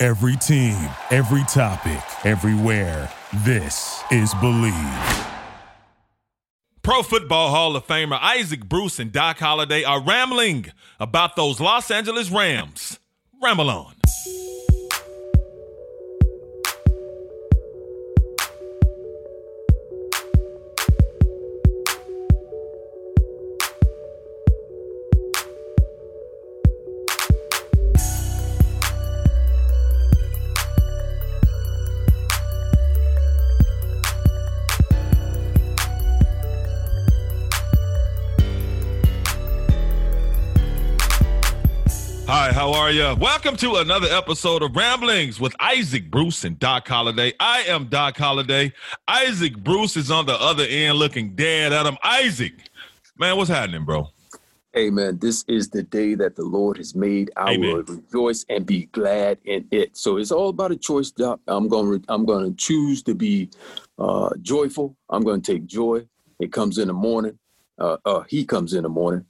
Every team, every topic, everywhere. This is Bleav. Pro Football Hall of Famer Isaac Bruce and Doc Holliday are rambling about those Los Angeles Rams. Ramble on. Hi, how are you? Welcome to another episode of Ramblings with Isaac Bruce and Doc Holliday. I am Doc Holliday. Isaac Bruce is on the other end looking dead at him. Isaac, man, what's happening, bro? Hey man, this is the day that the Lord has made. I Amen. will rejoice and be glad in it. So it's all about a choice, Doc. I'm going. to I'm going to choose to be uh, joyful. I'm going to take joy. It comes in the morning. Uh, uh, he comes in the morning,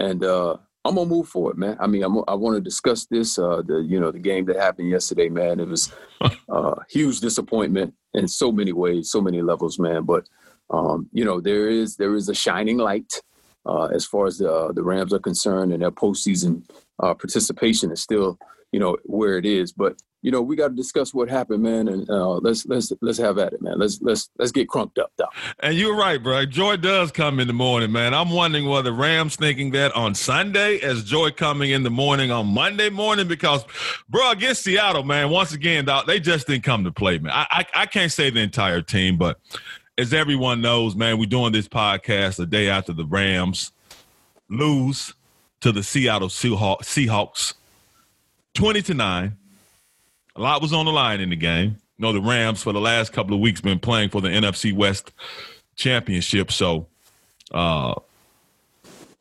and uh, I'm gonna move forward, man. I mean, I'm, I want to discuss this. Uh, the you know the game that happened yesterday, man. It was uh, huge disappointment in so many ways, so many levels, man. But um, you know there is there is a shining light uh, as far as the uh, the Rams are concerned, and their postseason uh, participation is still you know where it is. But you know we got to discuss what happened, man, and uh, let's let's let's have at it, man. Let's let's let's get crunked up, Doc. And you're right, bro. Joy does come in the morning, man. I'm wondering whether Rams thinking that on Sunday as joy coming in the morning on Monday morning because, bro, against Seattle, man, once again, they just didn't come to play, man. I, I, I can't say the entire team, but as everyone knows, man, we're doing this podcast the day after the Rams lose to the Seattle Seahawks, Seahawks 20 to 9. A lot was on the line in the game. You know, the Rams for the last couple of weeks been playing for the NFC West championship. So, uh,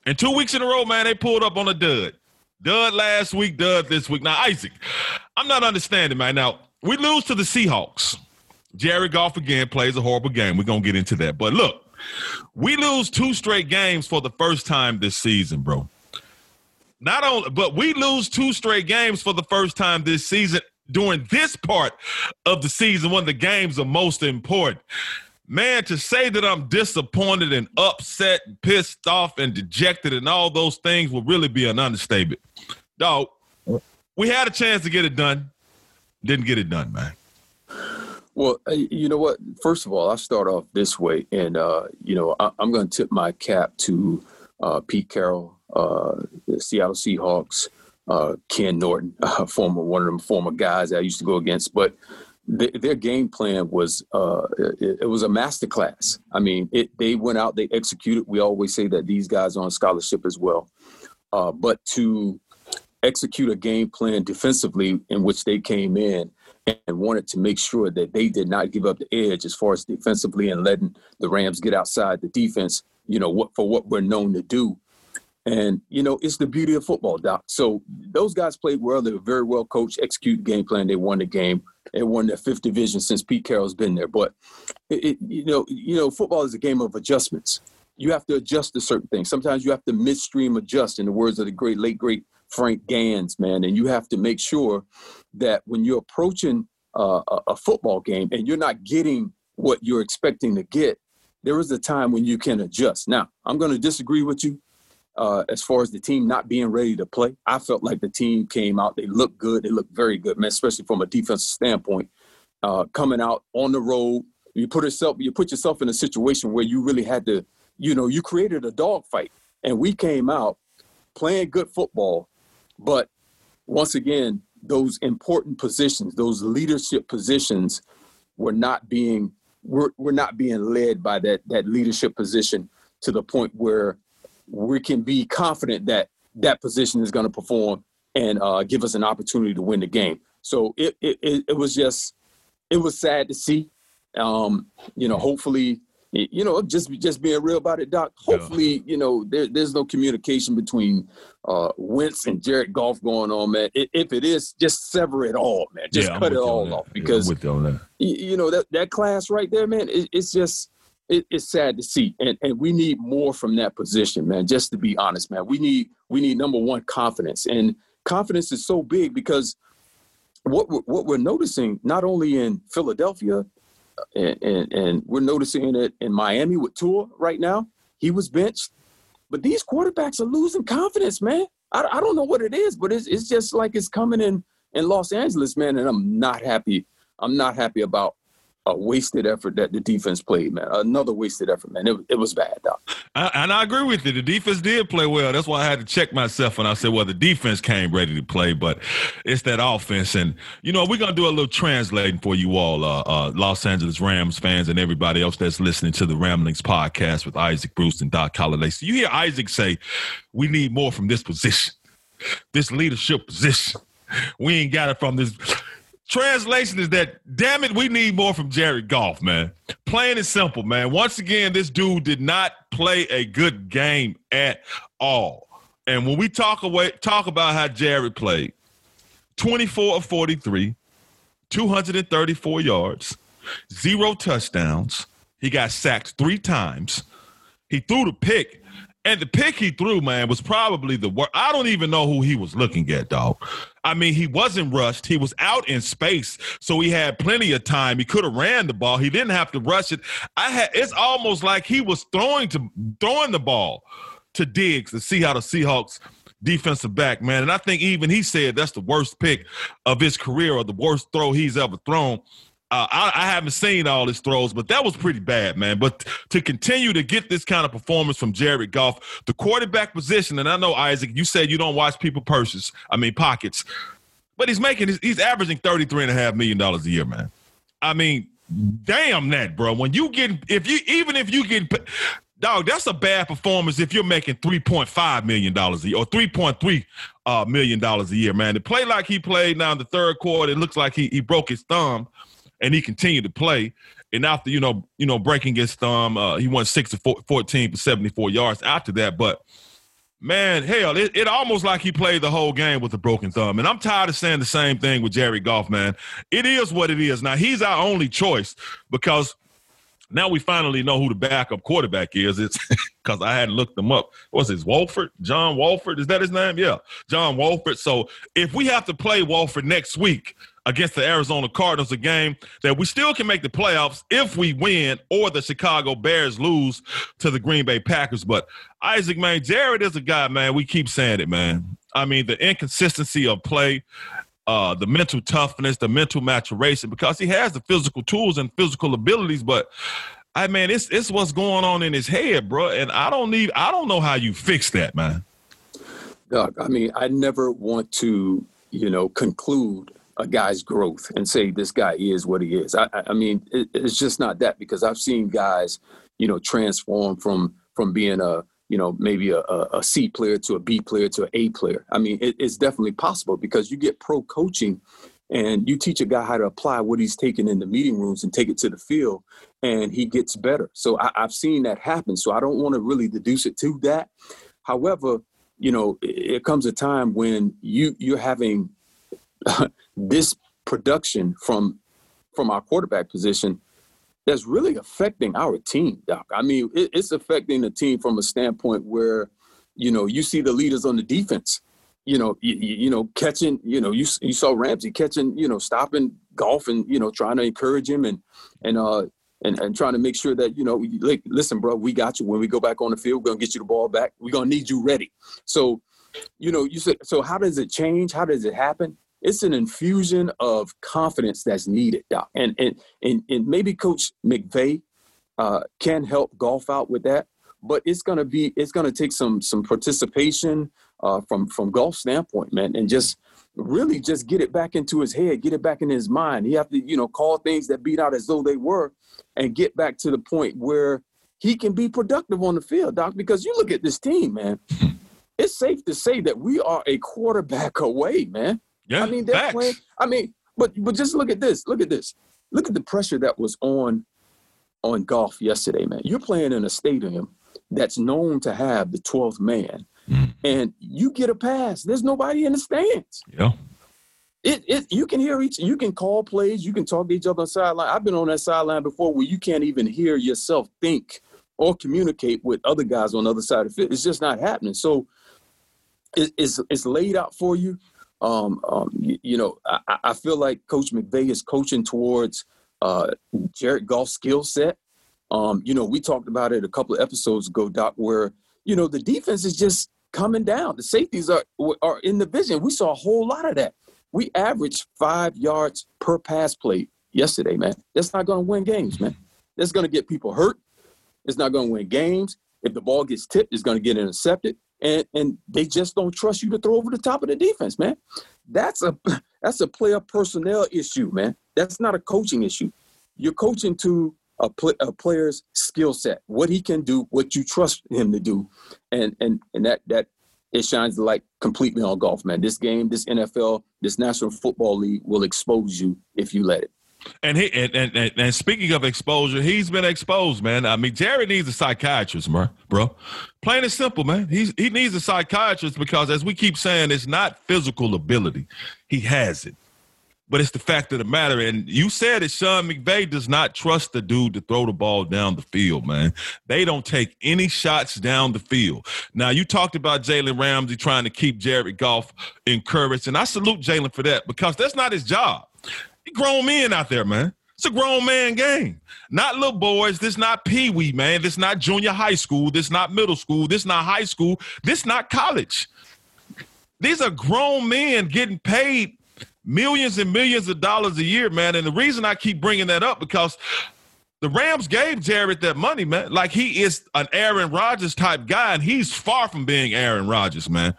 and two weeks in a row, man, they pulled up on a dud. Dud last week, dud this week. Now, Isaac, I'm not understanding, man. Now, we lose to the Seahawks. Jerry Goff again plays a horrible game. We're going to get into that. But look, we lose two straight games for the first time this season, bro. Not only, but we lose two straight games for the first time this season during this part of the season when the games are most important. Man, to say that I'm disappointed and upset, and pissed off, and dejected, and all those things will really be an understatement. Dog, we had a chance to get it done, didn't get it done, man. Well, uh, you know what? First of all, I'll start off this way, and uh, you know I, I'm going to tip my cap to uh, Pete Carroll, uh, the Seattle Seahawks, uh, Ken Norton, uh, former one of them former guys I used to go against, but th- their game plan was uh, it, it was a masterclass. I mean, it, they went out, they executed. We always say that these guys are on scholarship as well, uh, but to execute a game plan defensively in which they came in and wanted to make sure that they did not give up the edge as far as defensively and letting the Rams get outside the defense, you know, what for what we're known to do. And, you know, it's the beauty of football, Doc. So those guys played well. They were very well coached, execute game plan. They won the game. They won their fifth division since Pete Carroll's been there. But it, it, you know, you know, football is a game of adjustments. You have to adjust to certain things. Sometimes you have to midstream adjust, in the words of the great, late, great Frank Gansz, man. And you have to make sure that when you're approaching uh, a, a football game and you're not getting what you're expecting to get, there is a time when you can adjust. Now, I'm going to disagree with you uh, as far as the team not being ready to play. I felt like the team came out, they looked good, they looked very good, man, especially from a defensive standpoint. Uh, coming out on the road, you put yourself, you put yourself in a situation where you really had to, you know, you created a dogfight, and we came out playing good football, but once again, those important positions, those leadership positions, were not being we're, we're not being led by that that leadership position to the point where we can be confident that that position is going to perform and uh, give us an opportunity to win the game. So it it it was just it was sad to see. Um, you know, hopefully, you know, just just being real about it, Doc. Hopefully, you know, there, there's no communication between uh, Wentz and Jared Goff going on, man. If it is, just sever it all, man. Just yeah, cut it all off because yeah, you know that that class right there, man. It, it's just it, it's sad to see, and and we need more from that position, man. Just to be honest, man, we need we need number one confidence, and confidence is so big because what what we're noticing not only in Philadelphia, uh, and, and, and we're noticing it in Miami with Tua right now. He was benched, but these quarterbacks are losing confidence, man. I, I don't know what it is, but it's it's just like it's coming in in Los Angeles, man, and I'm not happy. I'm not happy about a wasted effort that the defense played, man. Another wasted effort, man. It, it was bad, dog. And I agree with you. The defense did play well. That's why I had to check myself when I said, well, the defense came ready to play, but it's that offense. And, you know, we're going to do a little translating for you all, uh, uh, Los Angeles Rams fans and everybody else that's listening to the Ramblings podcast with Isaac Bruce and Doc Holliday. So you hear Isaac say, we need more from this position, this leadership position. We ain't got it from this Translation is that, damn it, we need more from Jared Goff, man. Plain and simple, man. Once again, this dude did not play a good game at all. And when we talk away, talk about how Jared played, 24 of 43, 234 yards, zero touchdowns. He got sacked three times. He threw the pick and the pick he threw, man, was probably the worst. I don't even know who he was looking at, dog. I mean, he wasn't rushed. He was out in space, so he had plenty of time. He could have ran the ball. He didn't have to rush it. I had. It's almost like he was throwing to throwing the ball to Diggs to see how the Seahawks defensive back, man. And I think even he said that's the worst pick of his career or the worst throw he's ever thrown. Uh, I, I, haven't seen all his throws, but that was pretty bad, man. But to continue to get this kind of performance from Jared Goff, the quarterback position, and I know Isaac, you said you don't watch people purses, I mean pockets, but he's making he's averaging thirty three and a half million dollars a year, man. I mean, damn that, bro. When you get if you even if you get dog, that's a bad performance if you're making three point five million dollars a year or three point three uh, million dollars a year, man. To play like he played now in the third quarter, it looks like he he broke his thumb and he continued to play. And after you know, you know, breaking his thumb, uh, he went six to 14 for 74 yards after that. But man, hell, it, it almost like he played the whole game with a broken thumb. And I'm tired of saying the same thing with Jerry Goff, man. It is what it is. Now he's our only choice because now we finally know who the backup quarterback is. It's because I hadn't looked them up. What's his Wolford? John Wolford? Is that his name? Yeah, John Wolford. So if we have to play Wolford next week, against the Arizona Cardinals, a game that we still can make the playoffs if we win or the Chicago Bears lose to the Green Bay Packers. But Isaac, man, Jared is a guy, man. We keep saying it, man. I mean, the inconsistency of play, uh, the mental toughness, the mental maturation, because he has the physical tools and physical abilities, but I man, it's it's what's going on in his head, bro. And I don't need, I don't know how you fix that, man. Doug, I mean, I never want to, you know, conclude a guy's growth and say this guy is what he is. I, I mean, it, it's just not that because I've seen guys, you know, transform from from being a you know maybe a, a C player to a B player to an A player. I mean, it, it's definitely possible because you get pro coaching and you teach a guy how to apply what he's taken in the meeting rooms and take it to the field and he gets better so I, have seen that happen so i don't want to really deduce it to that however you know it comes a time when you you're having this production from from our quarterback position that's really affecting our team, Doc. I mean, it, it's affecting the team from a standpoint where, you know, you see the leaders on the defense, you know, you, you know, catching, you know, you you saw Ramsey catching, you know, stopping Goff and you know, trying to encourage him and and uh and, and trying to make sure that you know, like, listen, bro, we got you. When we go back on the field, we're gonna get you the ball back. We're gonna need you ready. So, you know, you said, so how does it change? How does it happen? It's an infusion of confidence that's needed, Doc. And and and, and maybe Coach McVay uh, can help Goff out with that, but it's gonna be it's gonna take some some participation uh, from from Goff standpoint, man, and just really just get it back into his head, get it back in his mind. He have to you know call things that beat out as though they were, and get back to the point where he can be productive on the field, Doc. Because you look at this team, man. It's safe to say that we are a quarterback away, man Yeah, I mean, they're facts. playing. I mean, but but just look at this. Look at this. Look at the pressure that was on on Goff yesterday, man. You're playing in a stadium that's known to have the 12th man, Mm. and you get a pass. There's nobody in the stands. Yeah. It, it you can hear each you can call plays, you can talk to each other on the sideline. I've been on that sideline before where you can't even hear yourself think or communicate with other guys on the other side of it. It's just not happening. So it, it's it's laid out for you. Um, um, you, you know, I, I feel like Coach McVay is coaching towards uh, Jared Goff's skill set. Um, you know, we talked about it a couple of episodes ago, Doc, where you know the defense is just coming down. The safeties are are in the vision. We saw a whole lot of that. We averaged five yards per pass play yesterday, man. That's not going to win games, man. That's going to get people hurt. It's not going to win games. If the ball gets tipped, it's going to get intercepted, and and they just don't trust you to throw over the top of the defense, man. That's a that's a player personnel issue, man. That's not a coaching issue. You're coaching to a, a player's skill set, what he can do, what you trust him to do, and and and that that it shines the light completely on Goff, man. This game, this NFL, this National Football League will expose you if you let it. And he and, and, and, speaking of exposure, he's been exposed, man. I mean, Jared needs a psychiatrist, bro. Bro, plain and simple, man. He's he needs a psychiatrist because, as we keep saying, it's not physical ability. He has it, but it's the fact of the matter. And you said it, Sean McVay does not trust the dude to throw the ball down the field, man. They don't take any shots down the field. Now, you talked about Jalen Ramsey trying to keep Jared Goff encouraged, and I salute Jalen for that because that's not his job. Grown men out there, man. It's a grown man game. Not little boys. This not pee wee, man. This not junior high school. This not middle school. This not high school. This not college. These are grown men getting paid millions and millions of dollars a year, man. And the reason I keep bringing that up because the Rams gave Jared that money, man. Like he is an Aaron Rodgers type guy, and he's far from being Aaron Rodgers, man.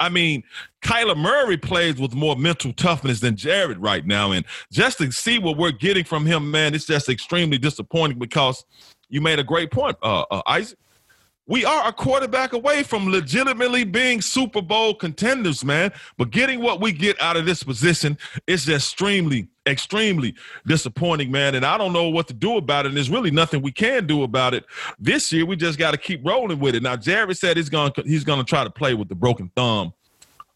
I mean, Kyler Murray plays with more mental toughness than Jared right now. And just to see what we're getting from him, man, it's just extremely disappointing because you made a great point, uh, uh, Isaac. We are a quarterback away from legitimately being Super Bowl contenders, man. But getting what we get out of this position is just extremely, extremely disappointing, man. And I don't know what to do about it. And there's really nothing we can do about it. This year, we just got to keep rolling with it. Now, Jared said he's going he's going to try to play with the broken thumb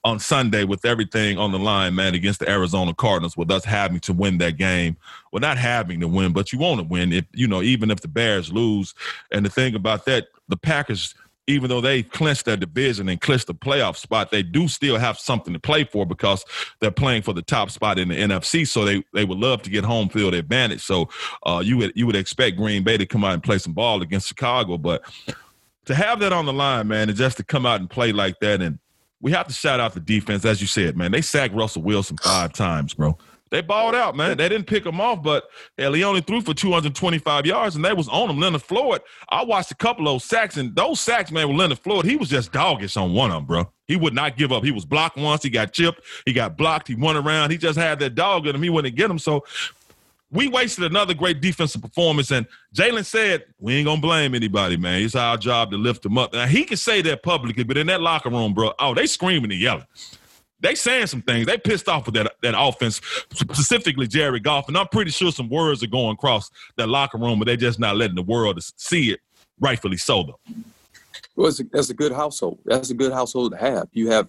on Sunday with everything on the line, man, against the Arizona Cardinals, with us having to win that game. Well, not having to win, but you want to win. If you know, even if the Bears lose. And the thing about that, the Packers, even though they clinched their division and clinched the playoff spot, they do still have something to play for because they're playing for the top spot in the NFC. So they they would love to get home field advantage. So uh, you would you would expect Green Bay to come out and play some ball against Chicago, but to have that on the line, man, and just to come out and play like that and we have to shout out the defense, as you said, man. They sacked Russell Wilson five times, bro. They balled out, man. They didn't pick him off, but he only threw for 225 yards, and they was on him. Leonard Floyd, I watched a couple of those sacks, and those sacks, man, with Leonard Floyd, he was just doggish on one of them, bro. He would not give up. He was blocked once. He got chipped. He got blocked. He went around. He just had that dog in him. He wouldn't get him. So we wasted another great defensive performance. And Jalen said, we ain't going to blame anybody, man. It's our job to lift them up. Now, he can say that publicly, but in that locker room, bro, oh, they screaming and yelling. They saying some things. They pissed off with that, that offense, specifically Jerry Goff. And I'm pretty sure some words are going across that locker room, but they're just not letting the world see it, rightfully so, though. Well, a, that's a good household. That's a good household to have. You have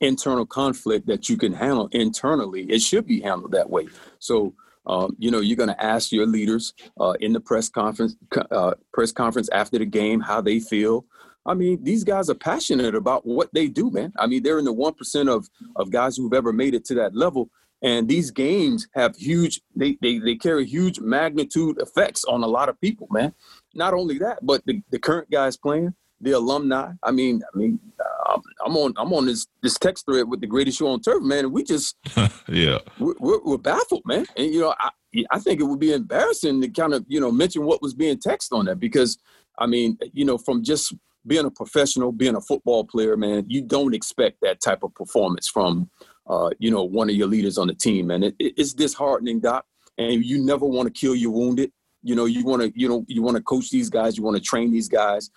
internal conflict that you can handle internally. It should be handled that way. So, um, you know, you're going to ask your leaders uh, in the press conference, uh, press conference after the game how they feel. I mean, these guys are passionate about what they do, man. I mean, they're in the one percent of of guys who've ever made it to that level. And these games have huge, they, they, they carry huge magnitude effects on a lot of people, man. Not only that, but the, the current guys playing, the alumni. I mean, I mean, um, I'm on I'm on this this text thread with the greatest show on turf, man, and we just yeah we're, we're, we're, baffled, man. And you know, I I think it would be embarrassing to kind of you know mention what was being texted on that because I mean, you know, from just being a professional, being a football player, man, you don't expect that type of performance from uh, you know one of your leaders on the team, And It, it, it's disheartening, Doc, and you never want to kill your wounded. You know, you want to you know you want to coach these guys, you want to train these guys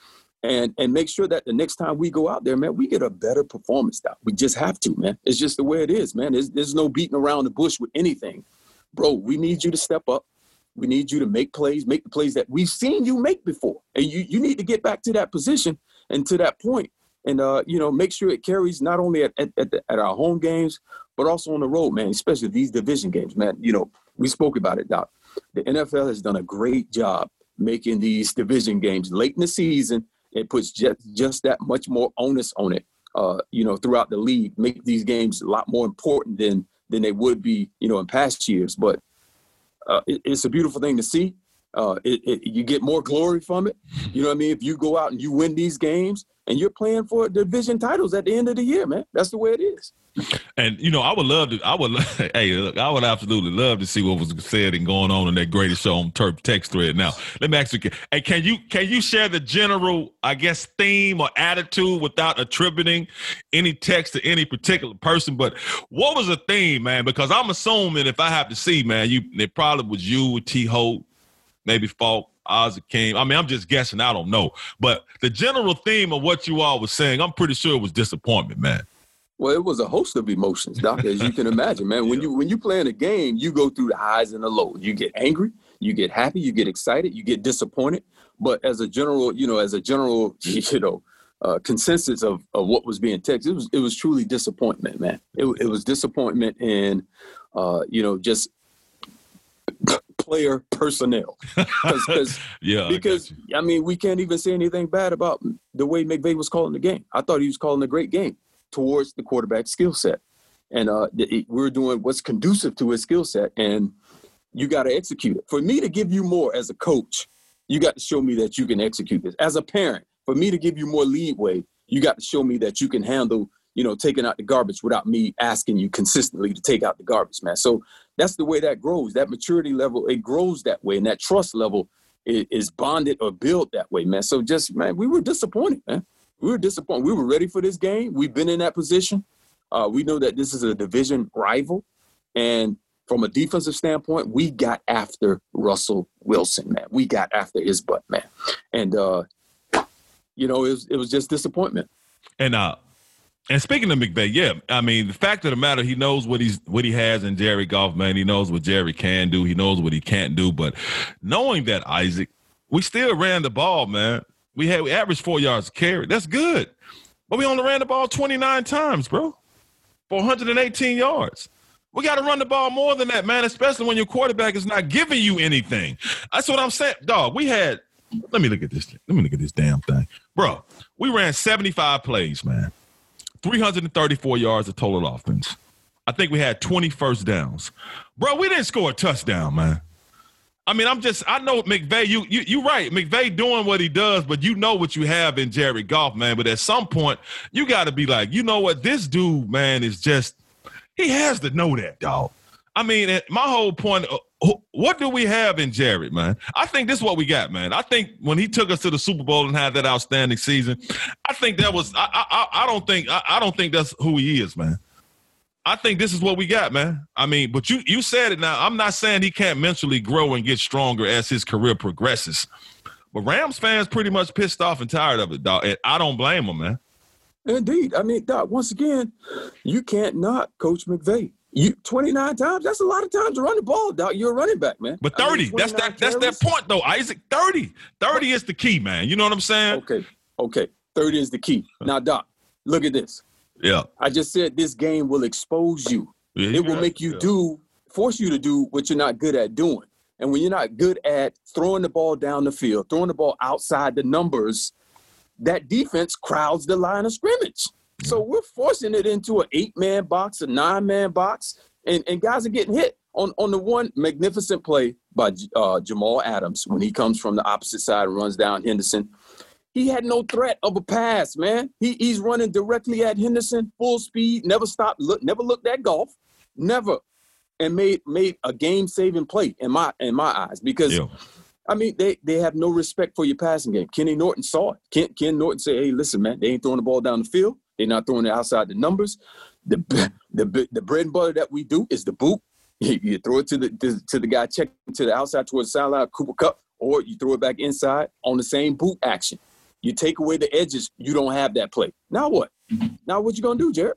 and and make sure that the next time we go out there, man, we get a better performance. Doc. We just have to, man. It's just the way it is, man. There's, there's no beating around the bush with anything, bro. We need you to step up. We need you to make plays, make the plays that we've seen you make before, and you you need to get back to that position and to that point, and uh, you know, make sure it carries not only at at, at, the, at our home games, but also on the road, man. Especially these division games, man. You know, we spoke about it, Doc. The NFL has done a great job making these division games late in the season it puts just just that much more onus on it. Uh, you know, throughout the league, make these games a lot more important than than they would be, you know, in past years. But uh, it, it's a beautiful thing to see. Uh, it, it, you get more glory from it. You know what I mean? If you go out and you win these games, and you're playing for division titles at the end of the year, man. That's the way it is. And you know, I would love to. I would. hey, look, I would absolutely love to see what was said and going on in that greatest show on Turf text thread. Now, let me ask you. Hey, can you can you share the general, I guess, theme or attitude without attributing any text to any particular person? But what was the theme, man? Because I'm assuming if I have to see, man, you it probably was you, with T. Holt, maybe Faulk, Isaac came. I mean, I'm just guessing. I don't know. But the general theme of what you all was saying, I'm pretty sure it was disappointment, man. Well, it was a host of emotions, Doc, as you can imagine, man. When you when you play in a game, you go through the highs and the lows. You get angry, you get happy, you get excited, you get disappointed. But as a general, you know, as a general, you know, uh, consensus of, of what was being texted, it was it was truly disappointment, man. It, it was disappointment in, uh, you know, just player personnel. Cause, cause, yeah, because I, I, mean, we can't even say anything bad about the way McVay was calling the game. I thought he was calling a great game towards the quarterback skill set, and uh, we we're doing what's conducive to his skill set, and you got to execute it. For me to give you more as a coach, you got to show me that you can execute this. As a parent, for me to give you more leadway, you got to show me that you can handle you know, taking out the garbage without me asking you consistently to take out the garbage, man. So that's the way that grows. That maturity level, it grows that way, and that trust level is, is bonded or built that way, man. So just man, we were disappointed, man. We were disappointed. We were ready for this game. We've been in that position. Uh, we know that this is a division rival, and from a defensive standpoint, we got after Russell Wilson, man. We got after his butt, man. And uh, you know, it was it was just disappointment. And uh, and speaking of McVay, yeah, I mean the fact of the matter, he knows what he's what he has in Jerry Goff, man. He knows what Jerry can do. He knows what he can't do. But knowing that, Isaac, we still ran the ball, man. We had we averaged four yards carry. That's good. But we only ran the ball 29 times, bro. 418 yards. We got to run the ball more than that, man, especially when your quarterback is not giving you anything. That's what I'm saying. Dog, we had let me look at this. Let me look at this damn thing. Bro, we ran 75 plays, man. 334 yards of total offense. I think we had 20 first downs. Bro, we didn't score a touchdown, man. I mean, I'm just I know McVay, you you you right. McVay doing what he does, but you know what you have in Jerry Goff, man. But at some point, you gotta be like, you know what, this dude, man, is just he has to know that, dog. I mean, my whole point uh, what do we have in Jared, man? I think this is what we got, man. I think when he took us to the Super Bowl and had that outstanding season, I think that was. I I, I don't think I, I don't think that's who he is, man. I think this is what we got, man. I mean, but you you said it now. I'm not saying he can't mentally grow and get stronger as his career progresses. But Rams fans pretty much pissed off and tired of it, dog. And I don't blame them, man. Indeed. I mean, Doc, once again, you can't not Coach McVay. You 29 times, that's a lot of times to run the ball, Doc. You're a running back, man. But 30, I mean, that's that that's that point though, Isaac. 30. 30 is the key, man. You know what I'm saying? Okay. Okay. 30 is the key. Now, Doc, look at this. Yeah. I just said this game will expose you. Yeah, it will make you yeah. do, force you to do what you're not good at doing. And when you're not good at throwing the ball down the field, throwing the ball outside the numbers, that defense crowds the line of scrimmage. So we're forcing it into an eight man box, a nine man box, and, and guys are getting hit on, on the one magnificent play by uh, Jamal Adams when he comes from the opposite side and runs down Henderson. He had no threat of a pass, man. He, he's running directly at Henderson, full speed, never stopped, look, never looked at Goff, never, and made made a game saving play in my in my eyes because. Yeah. I mean, they, they have no respect for your passing game. Kenny Norton saw it. Ken, Ken Norton said, hey, listen, man, they ain't throwing the ball down the field. They're not throwing it outside the numbers. The the the bread and butter that we do is the boot. You, throw it to the to, the guy checking to the outside towards the sideline, Cooper Kupp, or you throw it back inside on the same boot action. You take away the edges, you don't have that play. Now what? Now what you gonna do, Jared?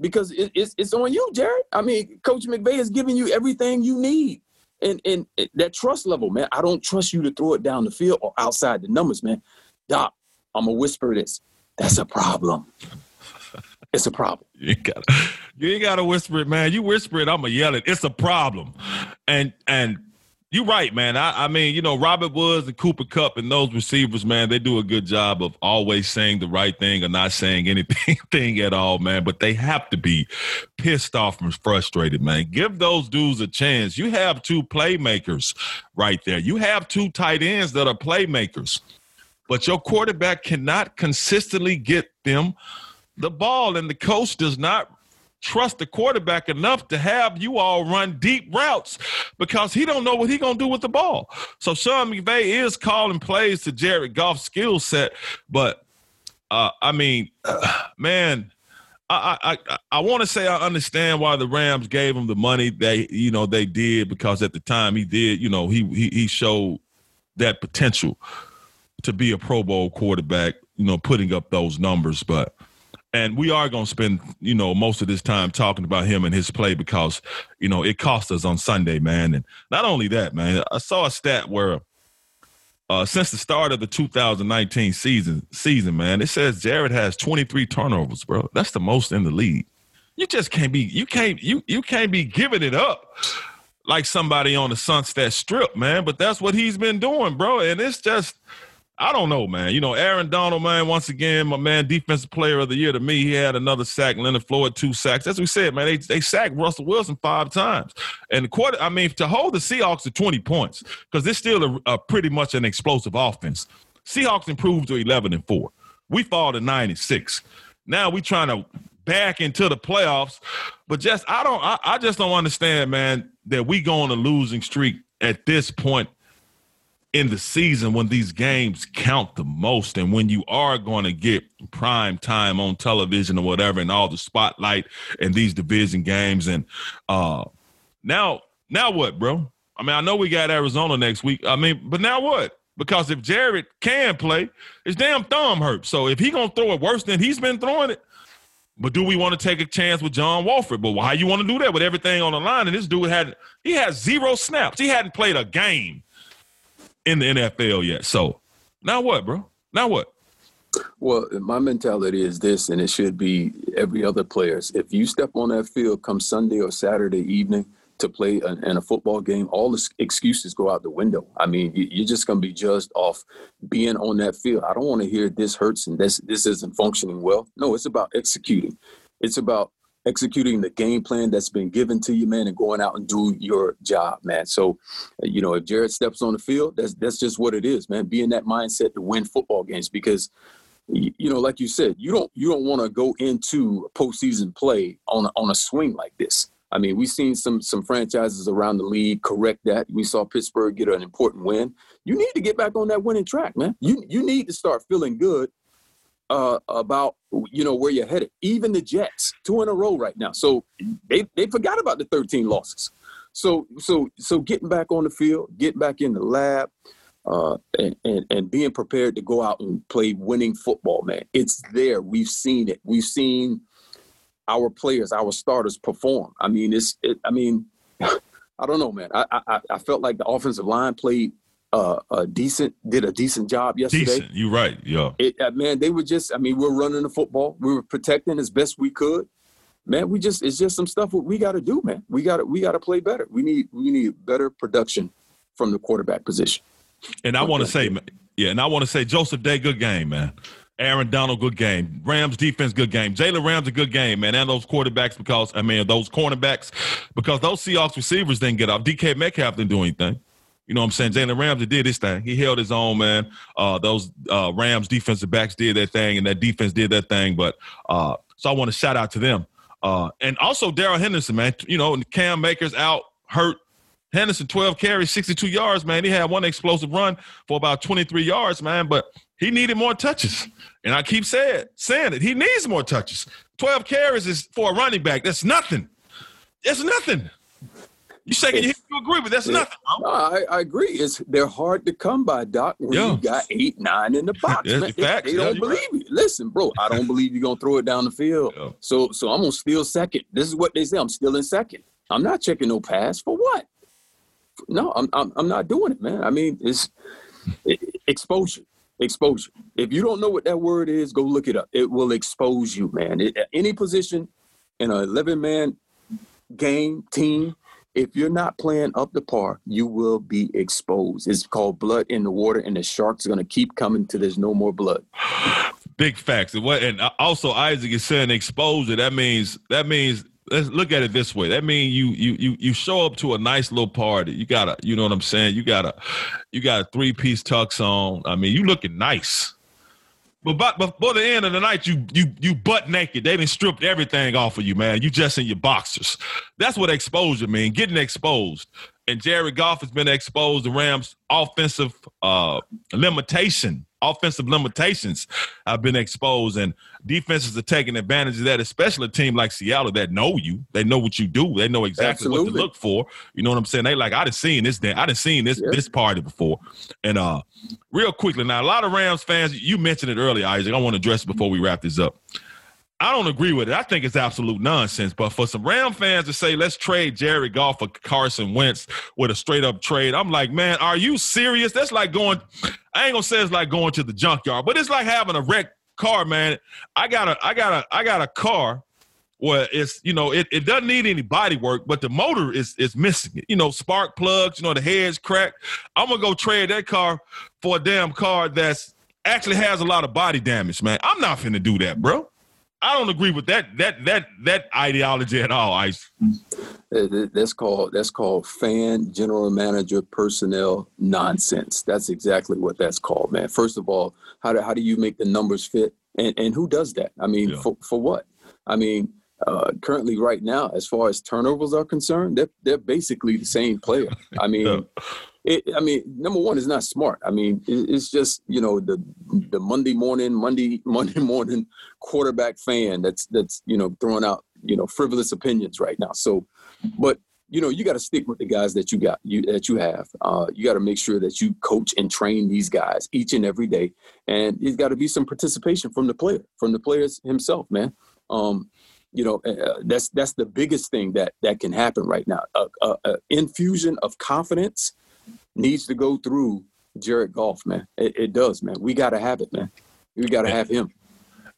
Because it, it's it's on you, Jared. I mean, Coach McVay is giving you everything you need, and and that trust level, man. I don't trust you to throw it down the field or outside the numbers, man. Doc, I'm gonna whisper this. That's a problem. It's a problem. You gotta, you ain't gotta whisper it, man. You whisper it, I'm gonna yell it. It's a problem, and and you're right, man. I, I, mean, you know, Robert Woods and Cooper Kupp and those receivers, man, they do a good job of always saying the right thing or not saying anything at all, man. But they have to be pissed off and frustrated, man. Give those dudes a chance. You have two playmakers right there. You have two tight ends that are playmakers, but your quarterback cannot consistently get them the ball, and the coach does not trust the quarterback enough to have you all run deep routes because he don't know what he gonna do with the ball. So Sean McVay is calling plays to Jared Goff's skill set, but uh, I mean, uh, man. I I, I want to say I understand why the Rams gave him the money they you know they did because at the time he did you know he he, he showed that potential to be a Pro Bowl quarterback you know putting up those numbers but and we are going to spend you know most of this time talking about him and his play because you know it cost us on sunday man. And not only that man i saw a stat where uh, since the start of the 2019 season season man it says jared has 23 turnovers bro. That's the most in the league. You just can't be you can't you you can't be giving it up like somebody on the sunset strip man but that's what he's been doing bro. And it's just I don't know, man. You know, Aaron Donald, man, once again, my man, defensive player of the year to me. He had another sack. Leonard Floyd, two sacks. As we said, man, they, they sacked Russell Wilson five times. And the quarter, I mean, to hold the Seahawks to 20 points, because it's still a, a pretty much an explosive offense. Seahawks improved to 11 and 4. We fall to 9 and 6. Now we trying to back into the playoffs. But just I don't I, I just don't understand, man, that we go on a losing streak at this point in the season when these games count the most and when you are going to get prime time on television or whatever and all the spotlight and these division games and uh now now what bro i mean i know we got arizona next week i mean but now what because if jared can play his damn thumb hurts so if he gonna throw it worse than he's been throwing it but do we want to take a chance with John Wolford? But why you want to do that with everything on the line? And this dude had he had zero snaps. He hadn't played a game in the NFL yet. So now what, bro? Now what? Well, my mentality is this, and it should be every other player's. If you step on that field come Sunday or Saturday evening to play in a football game, all the excuses go out the window. I mean, you're just going to be judged off being on that field. I don't want to hear this hurts and this this isn't functioning well. No, it's about executing. It's about executing the game plan that's been given to you, man, and going out and do your job, man. So, uh, you know, if Jared steps on the field, that's that's just what it is, man. Be in that mindset to win football games because you know, like you said, you don't you don't want to go into postseason play on a, on a swing like this. I mean, we've seen some some franchises around the league correct that. We saw Pittsburgh get an important win. You need to get back on that winning track, man. You you need to start feeling good uh, about you know where you're headed. Even the Jets, two in a row right now. So they they forgot about the 13 losses. So so so getting back on the field, getting back in the lab, uh, and, and and being prepared to go out and play winning football, man. It's there. We've seen it. We've seen our players, our starters perform. I mean, it's. It, I mean, I don't know, man. I, I I felt like the offensive line played uh, a decent did a decent job yesterday. Decent. You're right. Yeah. It, uh, man, they were just. I mean, we are running the football. We were protecting as best we could. Man, we just it's just some stuff we got to do, man. We got to we got to play better. We need we need better production from the quarterback position. And I want to say, yeah, and I want to say Joseph Day, good game, man. Aaron Donald, good game. Rams defense, good game. Jalen Rams, a good game, man. And those quarterbacks, because I mean those cornerbacks, because those Seahawks receivers didn't get off. DK Metcalf didn't do anything. You know what I'm saying? Jalen Ramsey did his thing. He held his own, man. Uh, those uh, Rams defensive backs did their thing, and that defense did their thing. But uh, so I want to shout out to them. Uh, and also Darrell Henderson, man. You know, Cam Akers out, hurt. Henderson, 12 carries, 62 yards, man. He had one explosive run for about 23 yards, man, but he needed more touches. And I keep saying, saying it. He needs more touches. 12 carries is for a running back. That's nothing. It's nothing. You shaking your head? You agree, but that's Yeah. nothing. No, I, I agree. It's they're hard to come by, Doc. When Yeah. you got eight, nine in the box, man. the facts. They don't you're believe you. Listen, bro, I don't believe you're gonna throw it down the field. Yeah. So, so I'm gonna steal second. This is what they say. I'm still in second. I'm not checking no pass for what? No, I'm I'm, I'm not doing it, man. I mean, it's e- exposure. Exposure. If you don't know what that word is, go look it up. It will expose you, man. It, any position in an 11 man game team, if you're not playing up to par, you will be exposed. It's called blood in the water, and the shark's are going to keep coming till there's no more blood. Big facts. And what? And also, Isaac is saying exposure. That means that means. Let's look at it this way. That means you you you you show up to a nice little party. You got a, you know what I'm saying. You got a, you got a three piece tux on. I mean, you looking nice. But by, by the end of the night, you you you butt naked. They done stripped everything off of you, man. You just in your boxers. That's what exposure mean. Getting exposed. And Jared Goff has been exposed. The Rams' offensive uh, limitation, offensive limitations have been exposed, and defenses are taking advantage of that. Especially a team like Seattle that know you. They know what you do. They know exactly what to look for. You know what I'm saying? They like I done seen this. Day, I done seen this Yeah. this party before. And uh, real quickly now, a lot of Rams fans. You mentioned it earlier, Isaac. I want to address it before we wrap this up. I don't agree with it. I think it's absolute nonsense. But for some Ram fans to say, let's trade Jerry Goff for Carson Wentz with a straight up trade, I'm like, man, are you serious? That's like going, I ain't gonna say it's like going to the junkyard, but it's like having a wrecked car, man. I got a, I got a, I got a car where it's, you know, it, it doesn't need any body work, but the motor is is missing it. You know, spark plugs, you know, the head's cracked. I'm gonna go trade that car for a damn car that's actually has a lot of body damage, man. I'm not finna do that, bro. I don't agree with that that that that ideology at all, Ice. That's called that's called fan general manager personnel nonsense. That's exactly what that's called, man. First of all, how do how do you make the numbers fit? And and who does that? I mean, Yeah. for for what? I mean, uh, currently right now, as far as turnovers are concerned, they're they're basically the same player. I mean. It, I mean, number one is not smart. I mean, it, it's just you know the the Monday morning, Monday Monday morning quarterback fan that's that's you know throwing out you know frivolous opinions right now. So, but you know you got to stick with the guys that you got you that you have. Uh, you got to make sure that you coach and train these guys each and every day, and there's got to be some participation from the player, from the players himself, man. Um, you know uh, that's that's the biggest thing that that can happen right now. A infusion of confidence needs to go through Jared Goff, man. It, it does, man. We got to have it, man. We got to have him.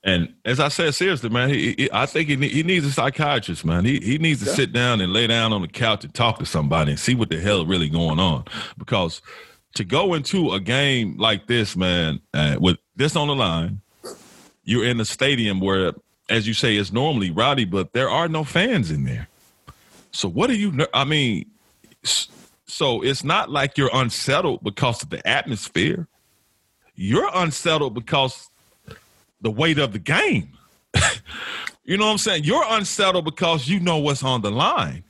And as I said, seriously, man, he, he, I think he, he needs a psychiatrist, man. He he needs to Yeah. sit down and lay down on the couch and talk to somebody and see what the hell really going on. Because to go into a game like this, man, uh, with this on the line, you're in a stadium where, as you say, it's normally rowdy, but there are no fans in there. So what do you? I mean, so it's not like you're unsettled because of the atmosphere. You're unsettled because the weight of the game. you know what I'm saying? You're unsettled because you know what's on the line.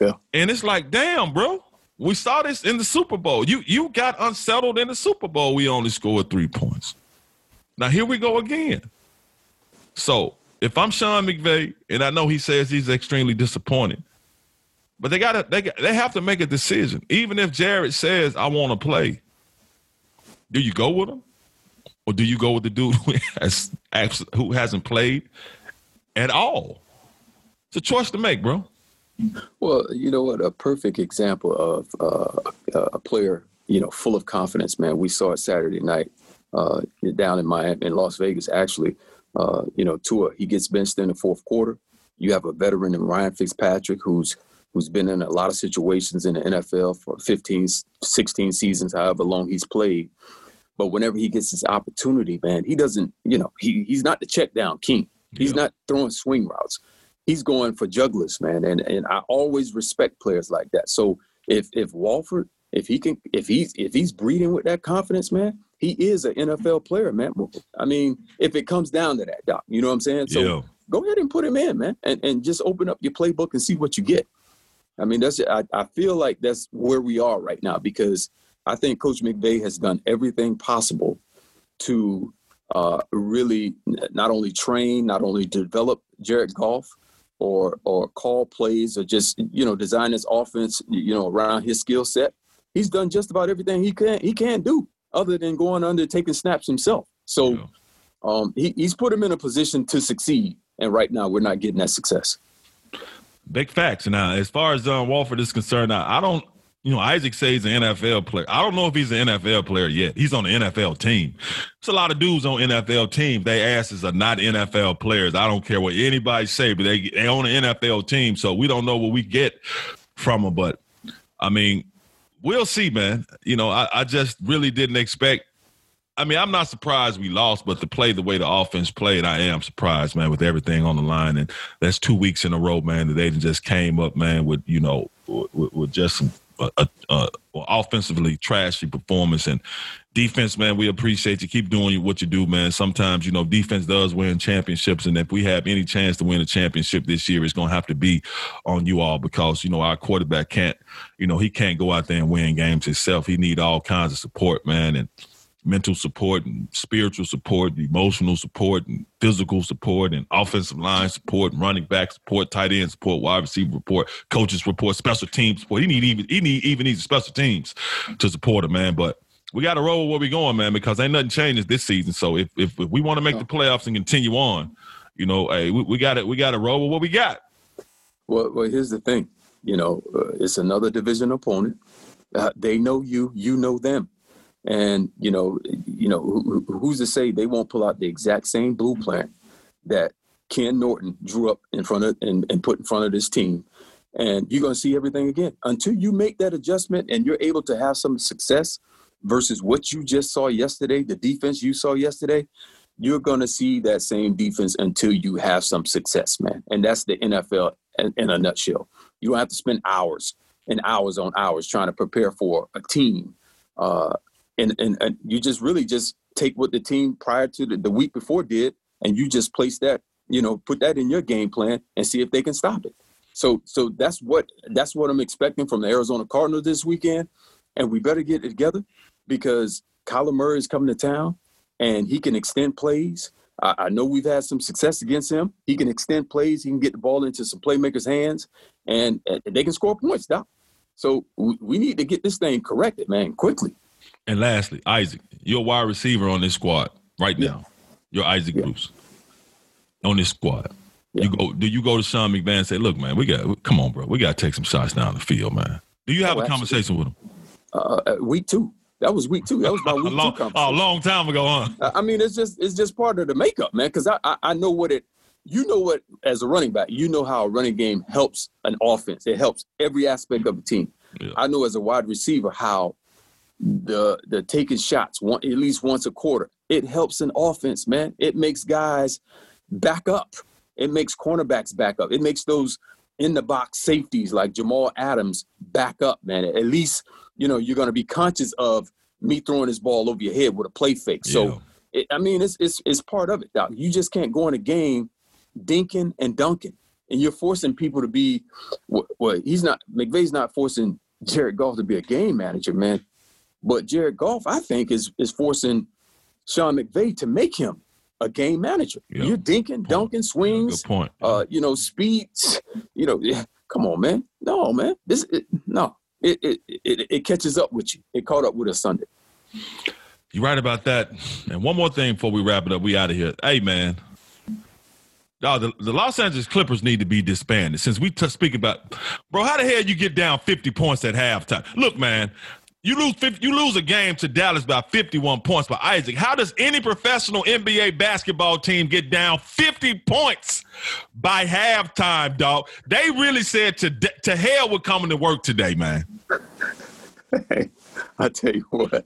Yeah. And it's like, damn, bro. We saw this in the Super Bowl. You you got unsettled in the Super Bowl. We only scored three points. Now here we go again. So if I'm Sean McVay, and I know he says he's extremely disappointed, but they gotta they they have to make a decision. Even if Jared says I want to play, do you go with him, or do you go with the dude who has, who hasn't played at all? It's a choice to make, bro. Well, you know what? A perfect example of uh, a player, you know, full of confidence, man. We saw it Saturday night uh, down in Miami, in Las Vegas, actually. Uh, you know, Tua, he gets benched in the fourth quarter. You have a veteran in Ryan Fitzpatrick who's who's been in a lot of situations in the NFL for 15, 16 seasons, however long he's played. But whenever he gets his opportunity, man, he doesn't, you know, he he's not the check down king. He's Yeah. not throwing swing routes. He's going for jugglers, man. And and I always respect players like that. So if if Wolford, if he can if he's if he's breeding with that confidence, man, he is an NFL player, man. I mean, if it comes down to that, Doc, you know what I'm saying? So yeah. go ahead and put him in, man, and, and just open up your playbook and see what you get. I mean, that's I, I feel like that's where we are right now because I think Coach McVay has done everything possible to uh, really not only train, not only develop Jared Goff, or or call plays or just you know design his offense you know around his skill set. He's done just about everything he can he can do other than going under taking snaps himself. So um, he, he's put him in a position to succeed, and right now we're not getting that success. Big facts. Now, as far as um, Wolford is concerned, I, I don't you know, Isaac says an NFL player. I don't know if he's an NFL player yet. He's on the NFL team. It's a lot of dudes on NFL teams. They asses are not NFL players. I don't care what anybody say, but they they own an NFL team, so we don't know what we get from them. But I mean, we'll see, man. You know, I, I just really didn't expect. I mean, I'm not surprised we lost, but to play the way the offense played, I am surprised, man, with everything on the line. And that's two weeks in a row, man, that they just came up, man, with you know, with, with just some a, a, a offensively trashy performance and defense, man. We appreciate you. Keep doing what you do, man. Sometimes you know defense does win championships, and if we have any chance to win a championship this year, it's going to have to be on you all because you know our quarterback can't, you know, he can't go out there and win games himself. He need all kinds of support, man, and mental support and spiritual support, emotional support and physical support and offensive line support, and running back support, tight end support, wide receiver support, coaches report, special teams support. He need even he need even needs special teams to support him, man. But we got to roll with where we going, man, because ain't nothing changes this season. So if if, if we want to make the playoffs and continue on, you know, hey, we got it. We got to roll with what we got. Well, well, here's the thing. You know, uh, it's another division opponent. Uh, they know you. You know them. And you know, you know, who, who's to say they won't pull out the exact same blueprint that Ken Norton drew up in front of and, and put in front of this team. And you're going to see everything again until you make that adjustment and you're able to have some success versus what you just saw yesterday, the defense you saw yesterday. You're going to see that same defense until you have some success, man. And that's the NFL in, a nutshell. You don't have to spend hours and hours on hours trying to prepare for a team uh, and, and, and you just really just take what the team prior to the, the week before did, and you just place that, you know, put that in your game plan and see if they can stop it. So so that's what that's what I'm expecting from the Arizona Cardinals this weekend, and we better get it together because Kyler Murray is coming to town, and he can extend plays. I, I know we've had some success against him. He can extend plays. He can get the ball into some playmakers' hands, and, and they can score points. Doc. So we, we need to get this thing corrected, man, quickly. And lastly, Isaac, you're a wide receiver on this squad right now. You're Isaac yeah. Bruce on this squad. Yeah. You go. Do you go to Sean McVay and say, "Look, man, we got come on, bro. We got to take some shots down the field, man." Do you have oh, a conversation with him? Uh, uh, week two. That was week two. That was my week long, two conversation. A long time ago, huh? I mean, it's just it's just part of the makeup, man. Because I, I I know what it. You know what, as a running back, you know how a running game helps an offense. It helps every aspect of the team. Yeah. I know as a wide receiver how the the taking shots one at least once a quarter. It helps an offense, man. It makes guys back up. It makes cornerbacks back up. It makes those in the box safeties like Jamal Adams back up, man. At least you know you're going to be conscious of me throwing this ball over your head with a play fake. Yeah. So it, I mean, it's it's it's part of it. Doc. You just can't go in a game dinking and dunking, and you're forcing people to be. Well, he's not McVay's not forcing Jared Goff to be a game manager, man. But Jared Goff, I think, is is forcing Sean McVay to make him a game manager. Yep. You're dinking, dunking, swings, Good point. Uh, you know, speeds. You know, yeah, come on, man. No, man. This it, no. It, it it it catches up with you. It caught up with us Sunday. You're right about that. And one more thing before we wrap it up, we out of here. Hey, man. The, the Los Angeles Clippers need to be disbanded. Since we t- speak about, bro, how the hell you get down 50 points at halftime? Look, man, you lose 50, you lose a game to Dallas by 51 points. But Isaac, how does any professional NBA basketball team get down 50 points by halftime, dog? They really said to to hell with coming to work today, man. Hey, I tell you what.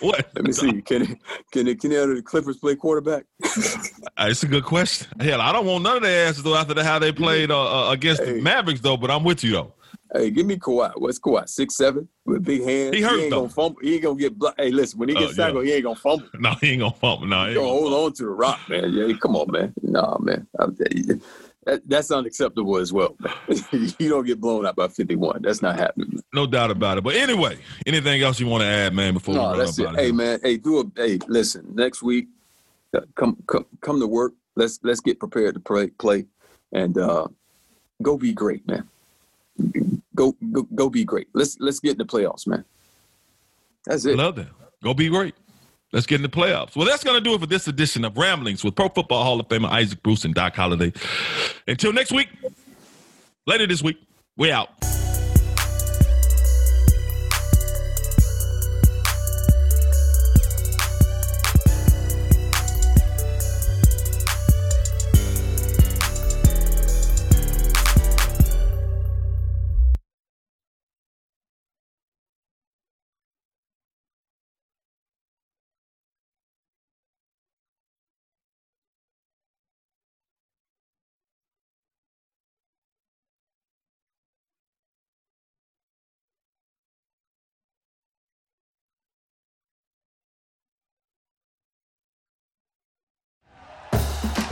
What? Let me see. Can can can the Clippers play quarterback? Uh, it's a good question. Hell, I don't want none of their answers though after the, how they played uh, uh, against hey. the Mavericks though. But I'm with you though. Hey, give me Kawhi. What's Kawhi? Six seven with big hands. He hurt he ain't though. Gonna fumble. He ain't gonna get. Blo- hey, listen. When he gets uh, tackled, yeah. he ain't gonna fumble. No, he ain't gonna fumble. No, he gonna hold on to the rock, man. Yeah, come on, man. Nah, man. That, that's unacceptable as well. you don't get blown out by 51. That's not happening. No doubt about it. But anyway, anything else you want to add, man? Before no, that's it. Hey, man. Hey, do a. Hey, listen. Next week, uh, come come come to work. Let's let's get prepared to play. Play. and uh, go be great, man. Go, go go be great. Let's let's get in the playoffs, man. That's it. Love that. Go be great. Let's get in the playoffs. Well, that's going to do it for this edition of Ramblings with Pro Football Hall of Famer Isaac Bruce and Doc Holliday. Until next week, later this week, we out.